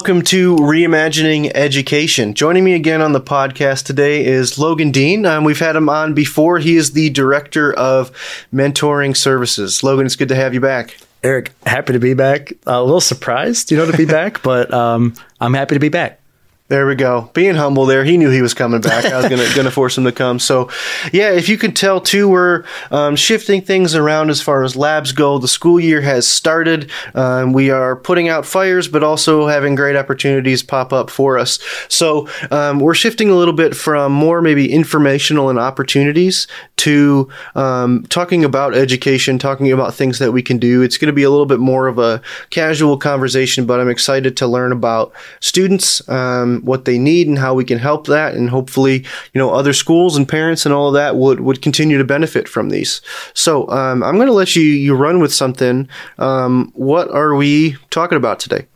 welcome to Reimagining Education. Joining me again on the podcast today is Logan Dean. Um, we've had him on before. He is the Director of Mentoring Services. Logan, it's good to have you back. Eric, happy to be back. a little surprised, you know, to be back, but um, I'm happy to be back. There we go. Being humble there, he knew he was coming back. I was gonna gonna force him to come. So, yeah, if you could tell too, we're um, shifting things around as far as labs go. The school year has started. Um, we are putting out fires, but also having great opportunities pop up for us. So um, we're shifting a little bit from more maybe informational and opportunities to um, talking about education, talking about things that we can do. It's going to be a little bit more of a casual conversation, but I'm excited to learn about students what they need and how we can help that. And hopefully, you know, other schools and parents and all of that would, would continue to benefit from these. So um, I'm going to let you, you run with something. Um, what are we talking about today?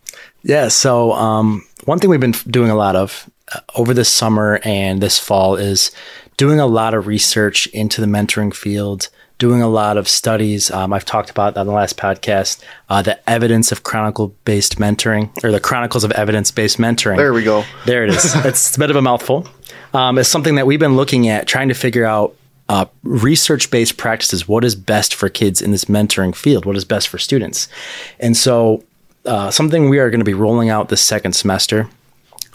Yeah. So um, one thing we've been doing a lot of uh, over this summer and this fall is doing a lot of research into the mentoring field doing a lot of studies. Um, I've talked about on the last podcast uh, the evidence of chronicle based mentoring or the chronicles of evidence based mentoring. There we go. There it is. it's a bit of a mouthful. Um, it's something that we've been looking at, trying to figure out uh, research based practices. What is best for kids in this mentoring field? What is best for students? And so, uh, something we are going to be rolling out this second semester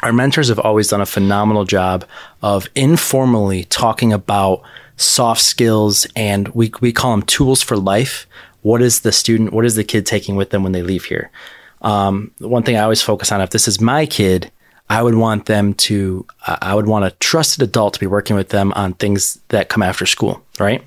our mentors have always done a phenomenal job of informally talking about soft skills and we, we call them tools for life. What is the student, what is the kid taking with them when they leave here? Um, one thing I always focus on if this is my kid, I would want them to, I would want a trusted adult to be working with them on things that come after school, right?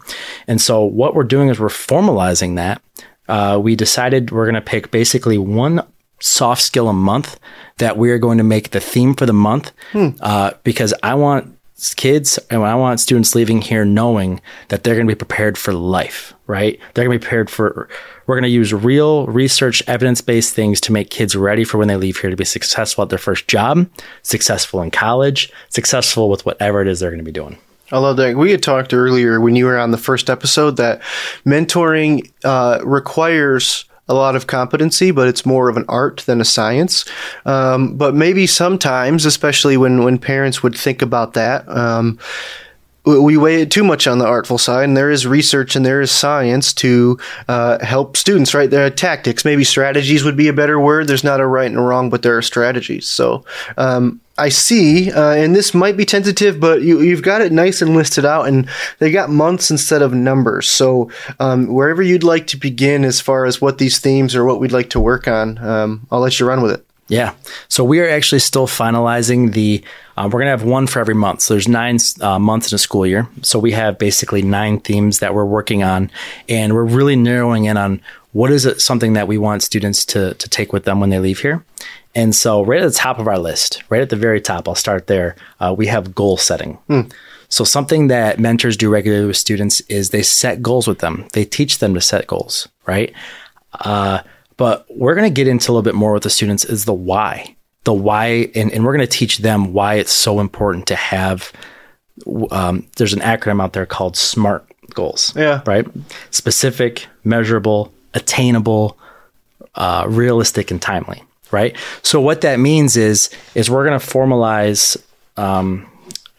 And so what we're doing is we're formalizing that. Uh, we decided we're going to pick basically one soft skill a month that we are going to make the theme for the month hmm. uh, because I want kids and I want students leaving here knowing that they're going to be prepared for life, right? They're going to be prepared for, we're going to use real research, evidence based things to make kids ready for when they leave here to be successful at their first job, successful in college, successful with whatever it is they're going to be doing. I love that. We had talked earlier when you were on the first episode that mentoring uh, requires a lot of competency, but it's more of an art than a science. Um, but maybe sometimes, especially when, when parents would think about that, um, we weigh it too much on the artful side, and there is research and there is science to uh, help students. Right, there are tactics, maybe strategies would be a better word. There's not a right and a wrong, but there are strategies. So um, I see, uh, and this might be tentative, but you, have got it nice and listed out, and they got months instead of numbers. So um, wherever you'd like to begin, as far as what these themes or what we'd like to work on, um, I'll let you run with it. Yeah. So we are actually still finalizing the. Uh, we're going to have one for every month. So there's nine uh, months in a school year. So we have basically nine themes that we're working on, and we're really narrowing in on what is it something that we want students to to take with them when they leave here. And so right at the top of our list, right at the very top, I'll start there. Uh, we have goal setting. Hmm. So something that mentors do regularly with students is they set goals with them. They teach them to set goals, right? Uh, but we're going to get into a little bit more with the students is the why. The why, and, and we're going to teach them why it's so important to have. Um, there's an acronym out there called SMART goals. Yeah. Right? Specific, measurable, attainable, uh, realistic, and timely. Right. So what that means is is we're going to formalize. Um,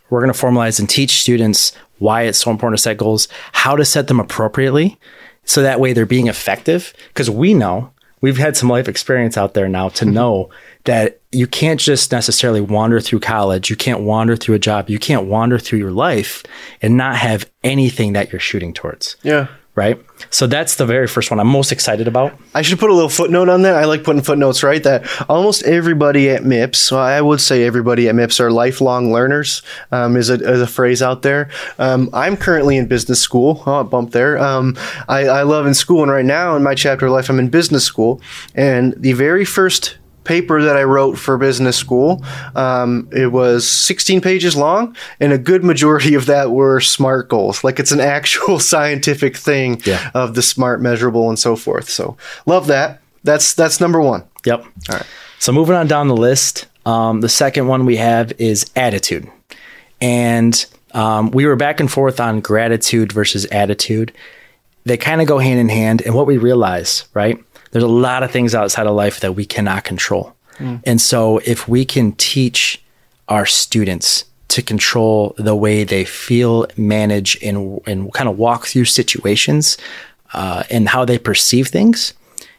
we're going to formalize and teach students why it's so important to set goals, how to set them appropriately, so that way they're being effective. Because we know we've had some life experience out there now to mm-hmm. know that you can't just necessarily wander through college. You can't wander through a job. You can't wander through your life and not have anything that you're shooting towards. Yeah right? So that's the very first one I'm most excited about. I should put a little footnote on that. I like putting footnotes, right? That almost everybody at MIPS, well, I would say everybody at MIPS are lifelong learners, um, is, a, is a phrase out there. Um, I'm currently in business school. Oh, bump there. Um, I, I love in school, and right now in my chapter of life, I'm in business school. And the very first paper that I wrote for business school. Um, it was 16 pages long, and a good majority of that were SMART goals. Like it's an actual scientific thing yeah. of the SMART, measurable, and so forth. So love that. That's that's number one. Yep. All right. So moving on down the list, um, the second one we have is attitude, and um, we were back and forth on gratitude versus attitude. They kind of go hand in hand, and what we realize, right? There's a lot of things outside of life that we cannot control. And so if we can teach our students to control the way they feel, manage, and, and kind of walk through situations uh, and how they perceive things,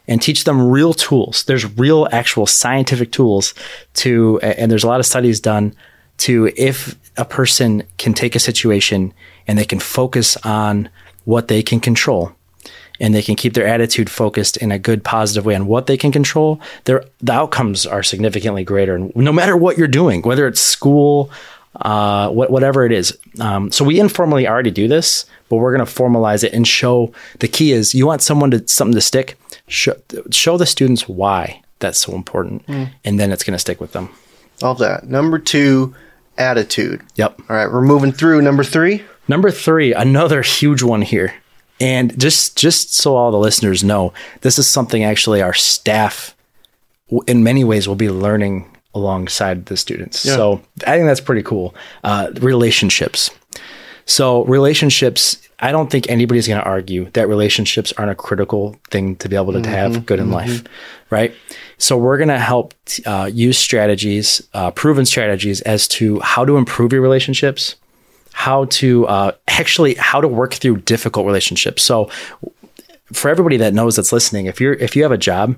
and teach them real tools. There's real, actual scientific tools to, and there's a lot of studies done to if a person can take a situation and they can focus on what they can control and they can keep their attitude focused in a good positive way on what they can control their the outcomes are significantly greater and no matter what you're doing whether it's school uh, what, whatever it is um, so we informally already do this but we're going to formalize it and show the key is you want someone to something to stick show, show the students why that's so important and then it's going to stick with them All that. Number two, attitude. yep All right, we're moving through number three. Number three, another huge one here. And just just so all the listeners know, this is something actually our staff, in many ways, will be learning alongside the students. So I think that's pretty cool. Uh, relationships. So relationships, I don't think anybody's going to argue that relationships aren't a critical thing to be able to have good in life, right? So we're going to help uh, use strategies, uh, proven strategies, as to how to improve your relationships, how to uh, actually how to work through difficult relationships. So for everybody that knows that's listening, if you're if you have a job,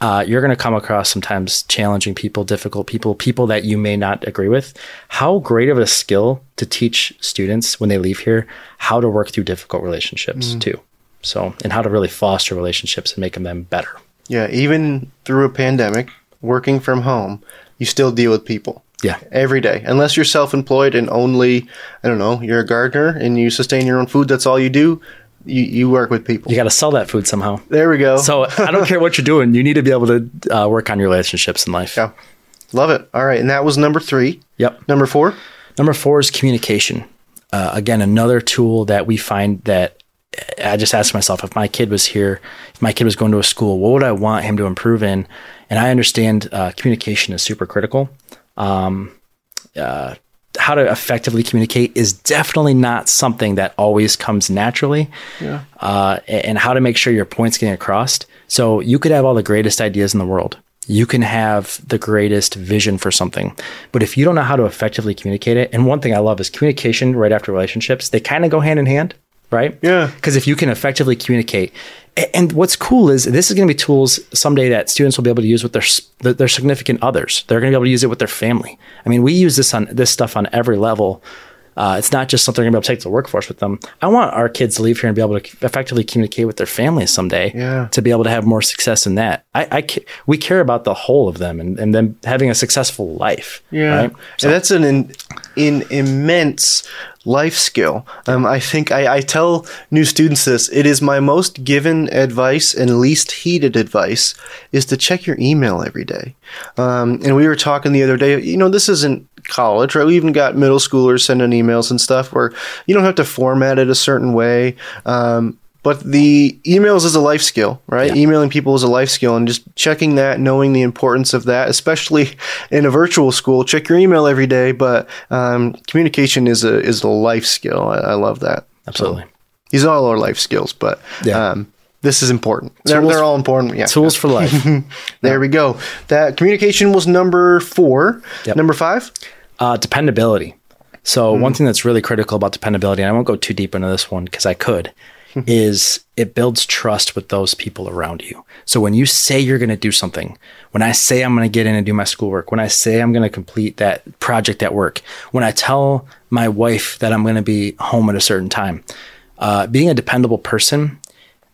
uh, you're going to come across sometimes challenging people, difficult people, people that you may not agree with. How great of a skill to teach students when they leave here how to work through difficult relationships too. So, and how to really foster relationships and make them better. Yeah, even through a pandemic, working from home, you still deal with people. Yeah. Every day. Unless you're self employed and only, I don't know, you're a gardener and you sustain your own food, that's all you do, you, you work with people. You got to sell that food somehow. There we go. So I don't care what you're doing. You need to be able to uh, work on your relationships in life. Yeah. Love it. All right. And that was number three. Yep. Number four. Number four is communication. Uh, again, another tool that we find that I just asked myself if my kid was here, if my kid was going to a school, what would I want him to improve in? And I understand uh, communication is super critical. Um, uh, how to effectively communicate is definitely not something that always comes naturally. Yeah. Uh, and how to make sure your point's getting across. So you could have all the greatest ideas in the world. You can have the greatest vision for something. But if you don't know how to effectively communicate it, and one thing I love is communication right after relationships, they kind of go hand in hand, right? Yeah. Because if you can effectively communicate, and what's cool is this is going to be tools someday that students will be able to use with their their significant others. They're going to be able to use it with their family. I mean, we use this on this stuff on every level. Uh, it's not just something they're going to be able to take to the workforce with them. I want our kids to leave here and be able to effectively communicate with their families someday Yeah. to be able to have more success in that. I, I ca- we care about the whole of them and, and them having a successful life. Yeah. Right? And that's an, in, an immense life skill. Um, I think I, I tell new students this. It is my most given advice and least heeded advice is to check your email every day. Um, and we were talking the other day, you know, this isn't college, right? We even got middle schoolers sending emails and stuff where you don't have to format it a certain way. Um, but the emails is a life skill, right? Emailing people is a life skill, and just checking that, knowing the importance of that, especially in a virtual school. Check your email every day, but um, communication is a is a life skill. I, I love that. Absolutely. These are all our life skills, but Yeah. um, this is important. They're, they're all important. Yeah. Tools for life. There we go. That communication was number four. Yep. Number five. Uh, dependability. So one thing that's really critical about dependability, and I won't go too deep into this one because I could, is it builds trust with those people around you. So when you say you're going to do something, when I say I'm going to get in and do my schoolwork, when I say I'm going to complete that project at work, when I tell my wife that I'm going to be home at a certain time, uh, being a dependable person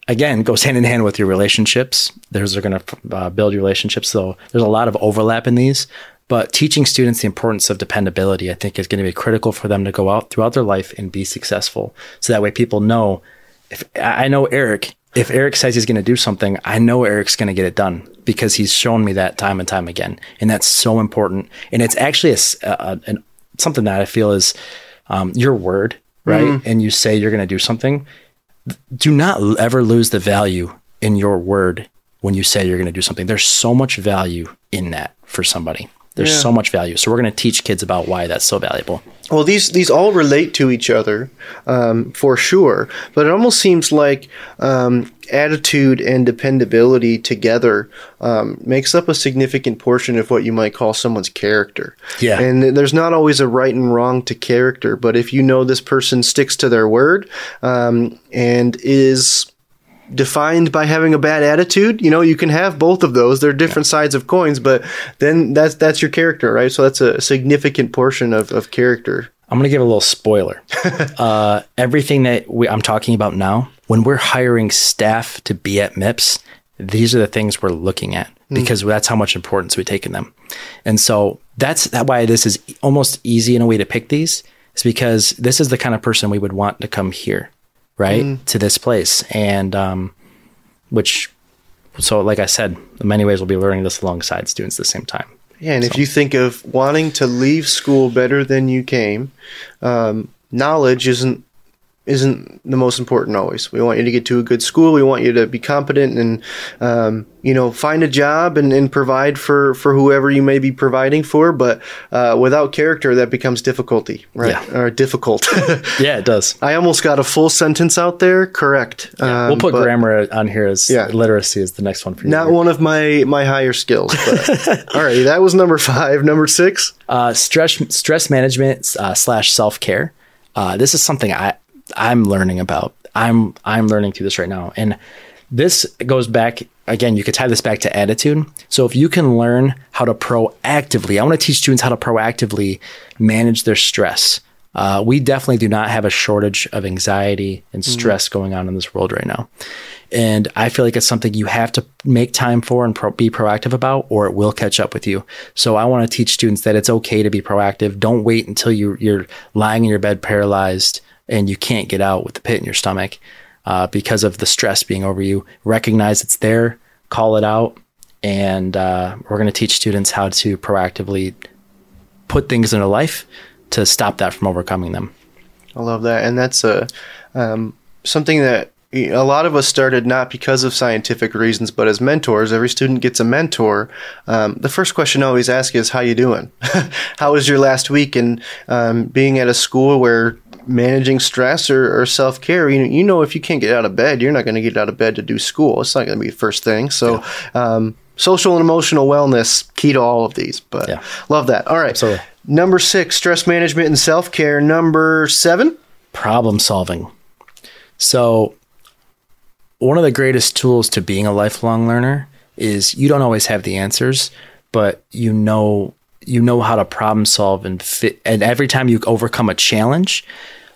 again goes hand in hand with your relationships. Those are going to uh, build your relationships. So there's a lot of overlap in these. But teaching students the importance of dependability, I think, is going to be critical for them to go out throughout their life and be successful. So that way, people know. If I know Eric, if Eric says he's going to do something, I know Eric's going to get it done because he's shown me that time and time again, and that's so important. And it's actually a, a- a- an, something that I feel is um, your word, right? And you say you're going to do something do not ever lose the value in your word when you say you're going to do something. There's so much value in that for somebody. There's Yeah. so much value. So we're going to teach kids about why that's so valuable. Well, these these all relate to each other um, for sure, but it almost seems like um, attitude and dependability together um, makes up a significant portion of what you might call someone's character. Yeah. and there's not always a right and wrong to character, but if you know this person sticks to their word um, and is defined by having a bad attitude. You know, you can have both of those. They're different sides of coins, but then that's that's your character, right? So that's a significant portion of, of character. I'm going to give a little spoiler. uh, everything that we, I'm talking about now, when we're hiring staff to be at MIPS, these are the things we're looking at because that's how much importance we take in them. And so that's that why this is almost easy in a way to pick these is because this is the kind of person we would want to come here, right? To this place. And, um, which, so like I said, in many ways we'll be learning this alongside students at the same time. Yeah, and if you think of wanting to leave school better than you came, um, knowledge isn't isn't the most important always. We want you to get to a good school. We want you to be competent and um, you know find a job and, and provide for for whoever you may be providing for. But uh, without character, that becomes difficulty, right? Yeah. Or difficult. Yeah, it does. I almost got a full sentence out there. Correct. Um, we'll put grammar on here as Yeah. literacy is the next one for you. Not one of my my higher skills. But all right, that was number five. Number six. uh, stress stress management uh, slash self care. Uh, this is something I I'm learning about. I'm I'm learning through this right now, and this goes back again. You could tie this back to attitude. So if you can learn how to proactively, I want to teach students how to proactively manage their stress. Uh, we definitely do not have a shortage of anxiety and stress going on in this world right now. And I feel like it's something you have to make time for and pro- be proactive about, or it will catch up with you. So I want to teach students that it's okay to be proactive. Don't wait until you, you're lying in your bed paralyzed and you can't get out with the pit in your stomach uh, because of the stress being over you. Recognize it's there, call it out, and uh, we're going to teach students how to proactively put things into life to stop that from overcoming them. I love that, and that's a um, something that a lot of us started not because of scientific reasons, but as mentors. Every student gets a mentor. Um, the first question I always ask is, "How you doing? How was your last week?" And um, being at a school where managing stress or, or self care, you know, you know, if you can't get out of bed, you're not going to get out of bed to do school. It's not going to be the first thing. So. Um, Social and emotional wellness key to all of these, but Yeah. love that. All right, Absolutely. number six, stress management and self care. Number seven, problem solving. So, one of the greatest tools to being a lifelong learner is you don't always have the answers, but you know you know how to problem solve and fit. And every time you overcome a challenge,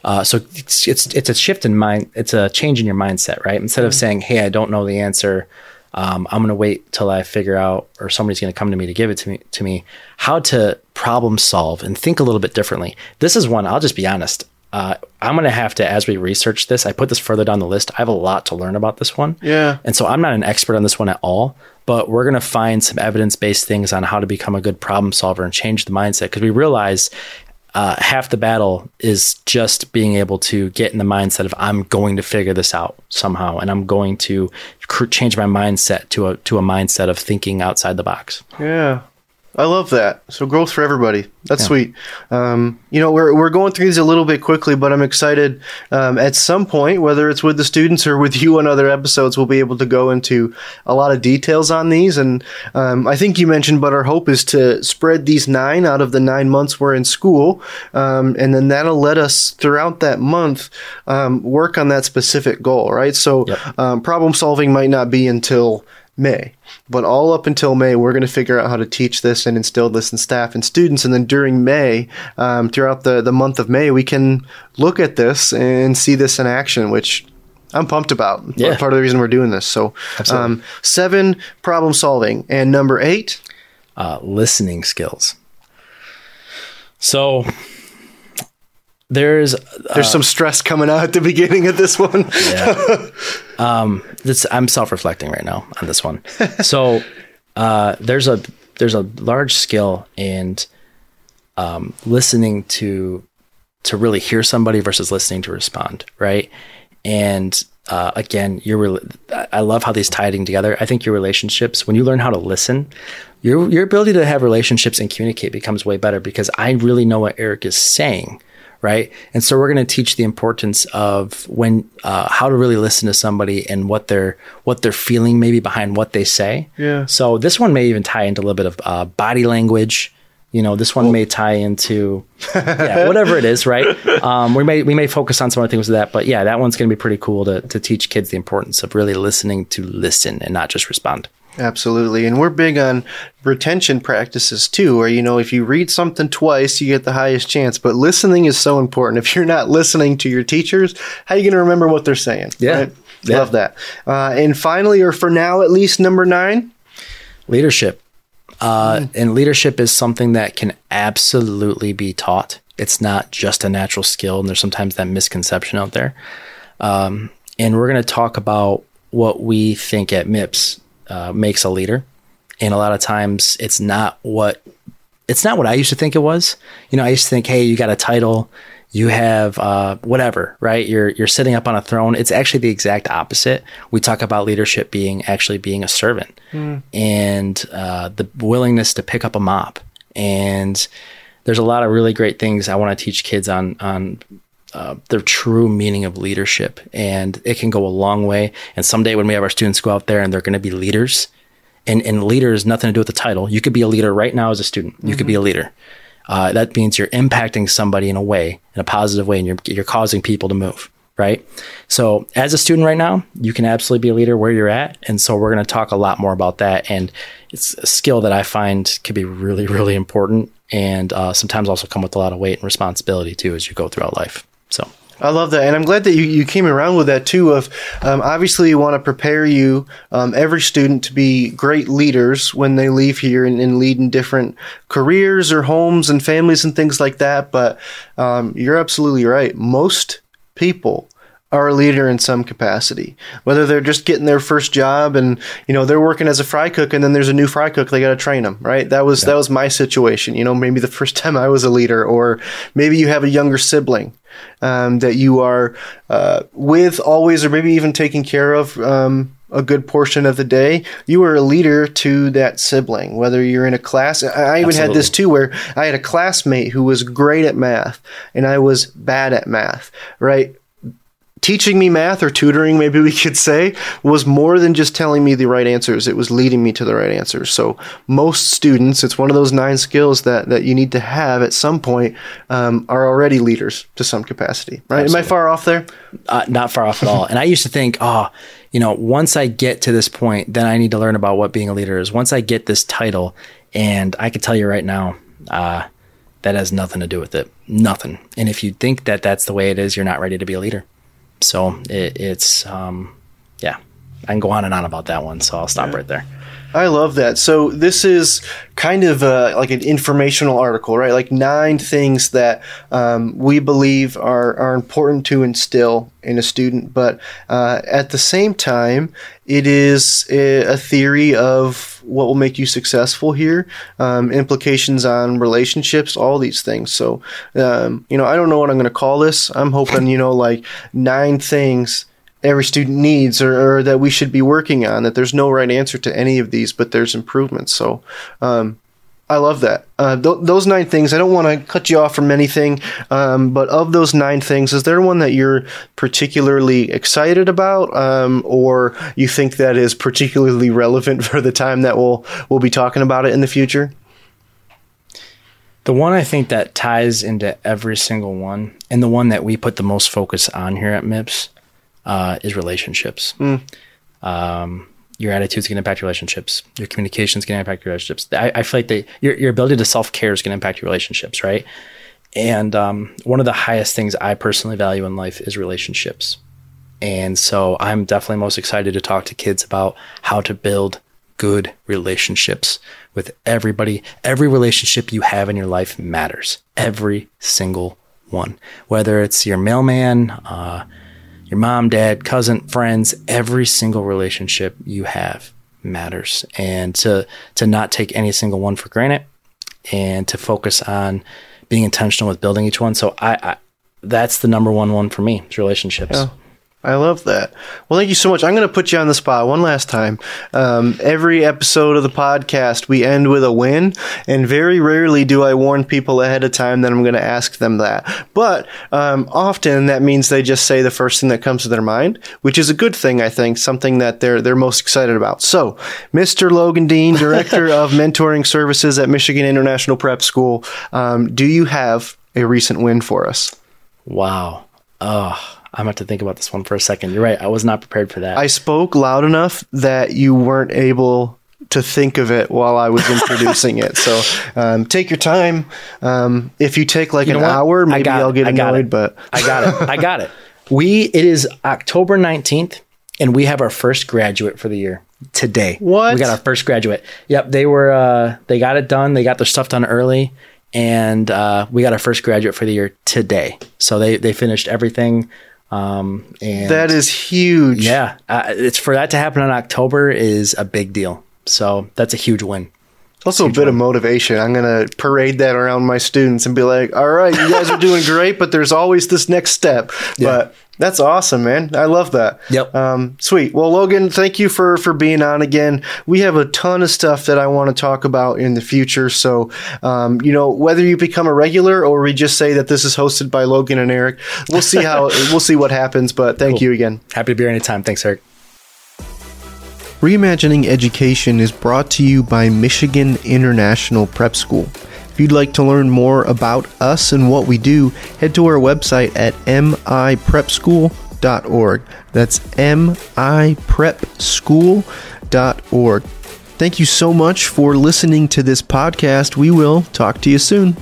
uh, so it's, it's it's a shift in mind. It's a change in your mindset, right? Instead of saying, "Hey, I don't know the answer," um, I'm going to wait till I figure out, or somebody's going to come to me to give it to me. To me, how to problem solve and think a little bit differently. This is one. I'll just be honest. Uh, I'm going to have to, as we research this, I put this further down the list. I have a lot to learn about this one. Yeah. And so I'm not an expert on this one at all, but we're going to find some evidence based things on how to become a good problem solver and change the mindset because we realize uh, half the battle is just being able to get in the mindset of I'm going to figure this out somehow, and I'm going to cr- change my mindset to a to a mindset of thinking outside the box. Yeah. I love that. So growth for everybody. That's sweet. Um, you know, we're, we're going through these a little bit quickly, but I'm excited. Um, at some point, whether it's with the students or with you on other episodes, we'll be able to go into a lot of details on these. And um, I think you mentioned, but our hope is to spread these nine out of the nine months we're in school, um, and then that'll let us throughout that month um, work on that specific goal. Right. So um, problem solving might not be until May. But all up until May, we're going to figure out how to teach this and instill this in staff and students. And then during May, um, throughout the, the month of May, we can look at this and see this in action, which I'm pumped about. Yeah. Part of the reason we're doing this. So, um, seven, problem solving. And number eight, uh, listening skills. So there's there's some stress coming out at the beginning of this one. yeah. um, this I'm self-reflecting right now on this one. So uh, there's a there's a large skill in um, listening to to really hear somebody versus listening to respond, right? And uh, again, your rel- I love how these tie together. I think your relationships, when you learn how to listen, your your ability to have relationships and communicate becomes way better because I really know what Eric is saying, right? And so we're going to teach the importance of when uh, how to really listen to somebody and what they're what they're feeling maybe behind what they say. Yeah. So this one may even tie into a little bit of uh, body language. You know, this one may tie into yeah, whatever it is, right? Um, we may we may focus on some other things with that, but yeah, that one's going to be pretty cool to to teach kids the importance of really listening to listen and not just respond. Absolutely. And we're big on retention practices too, where, you know, if you read something twice, you get the highest chance. But listening is so important. If you're not listening to your teachers, how are you going to remember what they're saying? Yeah. Right? Yeah. Love that. Uh, and finally, or for now at least, number nine. leadership uh, and leadership is something that can absolutely be taught it's not just a natural skill and there's sometimes that misconception out there um, and we're going to talk about what we think at mips uh, makes a leader and a lot of times it's not what it's not what I used to think it was. You know, I used to think, hey, you got a title, you have uh, whatever, right? You're you're sitting up on a throne. It's actually the exact opposite. We talk about leadership being actually being a servant and uh, the willingness to pick up a mop. And there's a lot of really great things I want to teach kids on on uh, the true meaning of leadership, and it can go a long way. And someday when we have our students go out there and they're going to be leaders, and, and leader has nothing to do with the title. You could be a leader right now as a student. You could be a leader. Uh, that means you're impacting somebody in a way, in a positive way, and you're you're causing people to move. Right. So as a student right now, you can absolutely be a leader where you're at, and so we're going to talk a lot more about that. And it's a skill that I find can be really, really important, and uh, sometimes also come with a lot of weight and responsibility too as you go throughout life. So I love that, and I'm glad that you, you came around with that too. Of um, obviously, you want to prepare you, um, every student, to be great leaders when they leave here and, and lead in different careers or homes and families and things like that. But um, you're absolutely right. Most people are a leader in some capacity, whether they're just getting their first job and you know they're working as a fry cook, and then there's a new fry cook, they got to train them. Right? That was that was my situation. You know, maybe the first time I was a leader, or maybe you have a younger sibling um, that you are uh, with always, or maybe even taking care of. Um, a good portion of the day, you are a leader to that sibling, whether you're in a class. I I even had this too, where I had a classmate who was great at math and I was bad at math, right? Teaching me math or tutoring, maybe we could say, was more than just telling me the right answers. It was leading me to the right answers. So most students, it's one of those nine skills that, that you need to have at some point, um, are already leaders to some capacity, right? Am I far off there? uh, not far off at all. And I used to think, oh, you know, once I get to this point, then I need to learn about what being a leader is. Once I get this title, and I can tell you right now, uh, that has nothing to do with it. Nothing. And if you think that that's the way it is, you're not ready to be a leader. So it, it's, um, yeah, I can go on and on about that one. So I'll stop right there. I love that. So this is kind of uh, like an informational article, right? Like nine things that um, we believe are are important to instill in a student, but uh, at the same time, it is a, theory of what will make you successful here, um, implications on relationships, all these things. So, um, you know, I don't know what I'm going to call this. I'm hoping, you know, like nine things every student needs or, or that we should be working on that there's no right answer to any of these but there's improvements. So um, i love that. Uh, th- those nine things i don't want to cut you off from anything um, but of those nine things is there one that you're particularly excited about um, or you think that is particularly relevant for the time that we'll we'll be talking about it in the future? The one I think that ties into every single one, and the one that we put the most focus on here at MIPS, uh, is relationships. Um, your attitude's can impact relationships. Your communication's can impact your relationships. I, I feel like they, your your ability to self care is going to impact your relationships, right? And um, one of the highest things I personally value in life is relationships. And so I'm definitely most excited to talk to kids about how to build good relationships with everybody. Every relationship you have in your life matters. Every single one. Whether it's your mailman, uh, your mom, dad, cousin, friends, every single relationship you have matters. And to to not take any single one for granted and to focus on being intentional with building each one. So I, I that's the number one one for me, is relationships. Yeah. I love that. Well, thank you so much. I'm going to put you on the spot one last time. Um, every episode of the podcast, we end with a win, and very rarely do I warn people ahead of time that I'm going to ask them that. But um, often that means they just say the first thing that comes to their mind, which is a good thing, I think, something that they're they're most excited about. So, Mr. Logan Dean, Director of Mentoring Services at Michigan International Prep School, um, do you have a recent win for us? Wow. Oh, I'm going to think about this one for a second. You're right. I was not prepared for that. I spoke loud enough that you weren't able to think of it while I was introducing it. So um, take your time. Um, if you take like You an hour, maybe I'll get annoyed. it. But I got it. I got it. We it is October 19th and we have our first graduate for the year today. What? We got our first graduate. Yep, they were uh they got it done. They got their stuff done early and uh we got our first graduate for the year today. So they they finished everything um and that is huge. yeah, uh, it's for that to happen in October is a big deal. So that's a huge win. Also a bit of motivation. I'm going to parade that around my students and be like, all right, you guys are doing great, but there's always this next step. But that's awesome, man. I love that. Yep. Um, sweet. Well, Logan, thank you for, for being on again. We have a ton of stuff that I want to talk about in the future. So, um, you know, whether you become a regular or we just say that this is hosted by Logan and Eric, we'll see how, we'll see what happens. But thank you again. Happy to be here anytime. Thanks, Eric. Reimagining Education is brought to you by Michigan International Prep School. If you'd like to learn more about us and what we do, head to our website at miprepschool.org. That's miprepschool.org. Thank you so much for listening to this podcast. We will talk to you soon.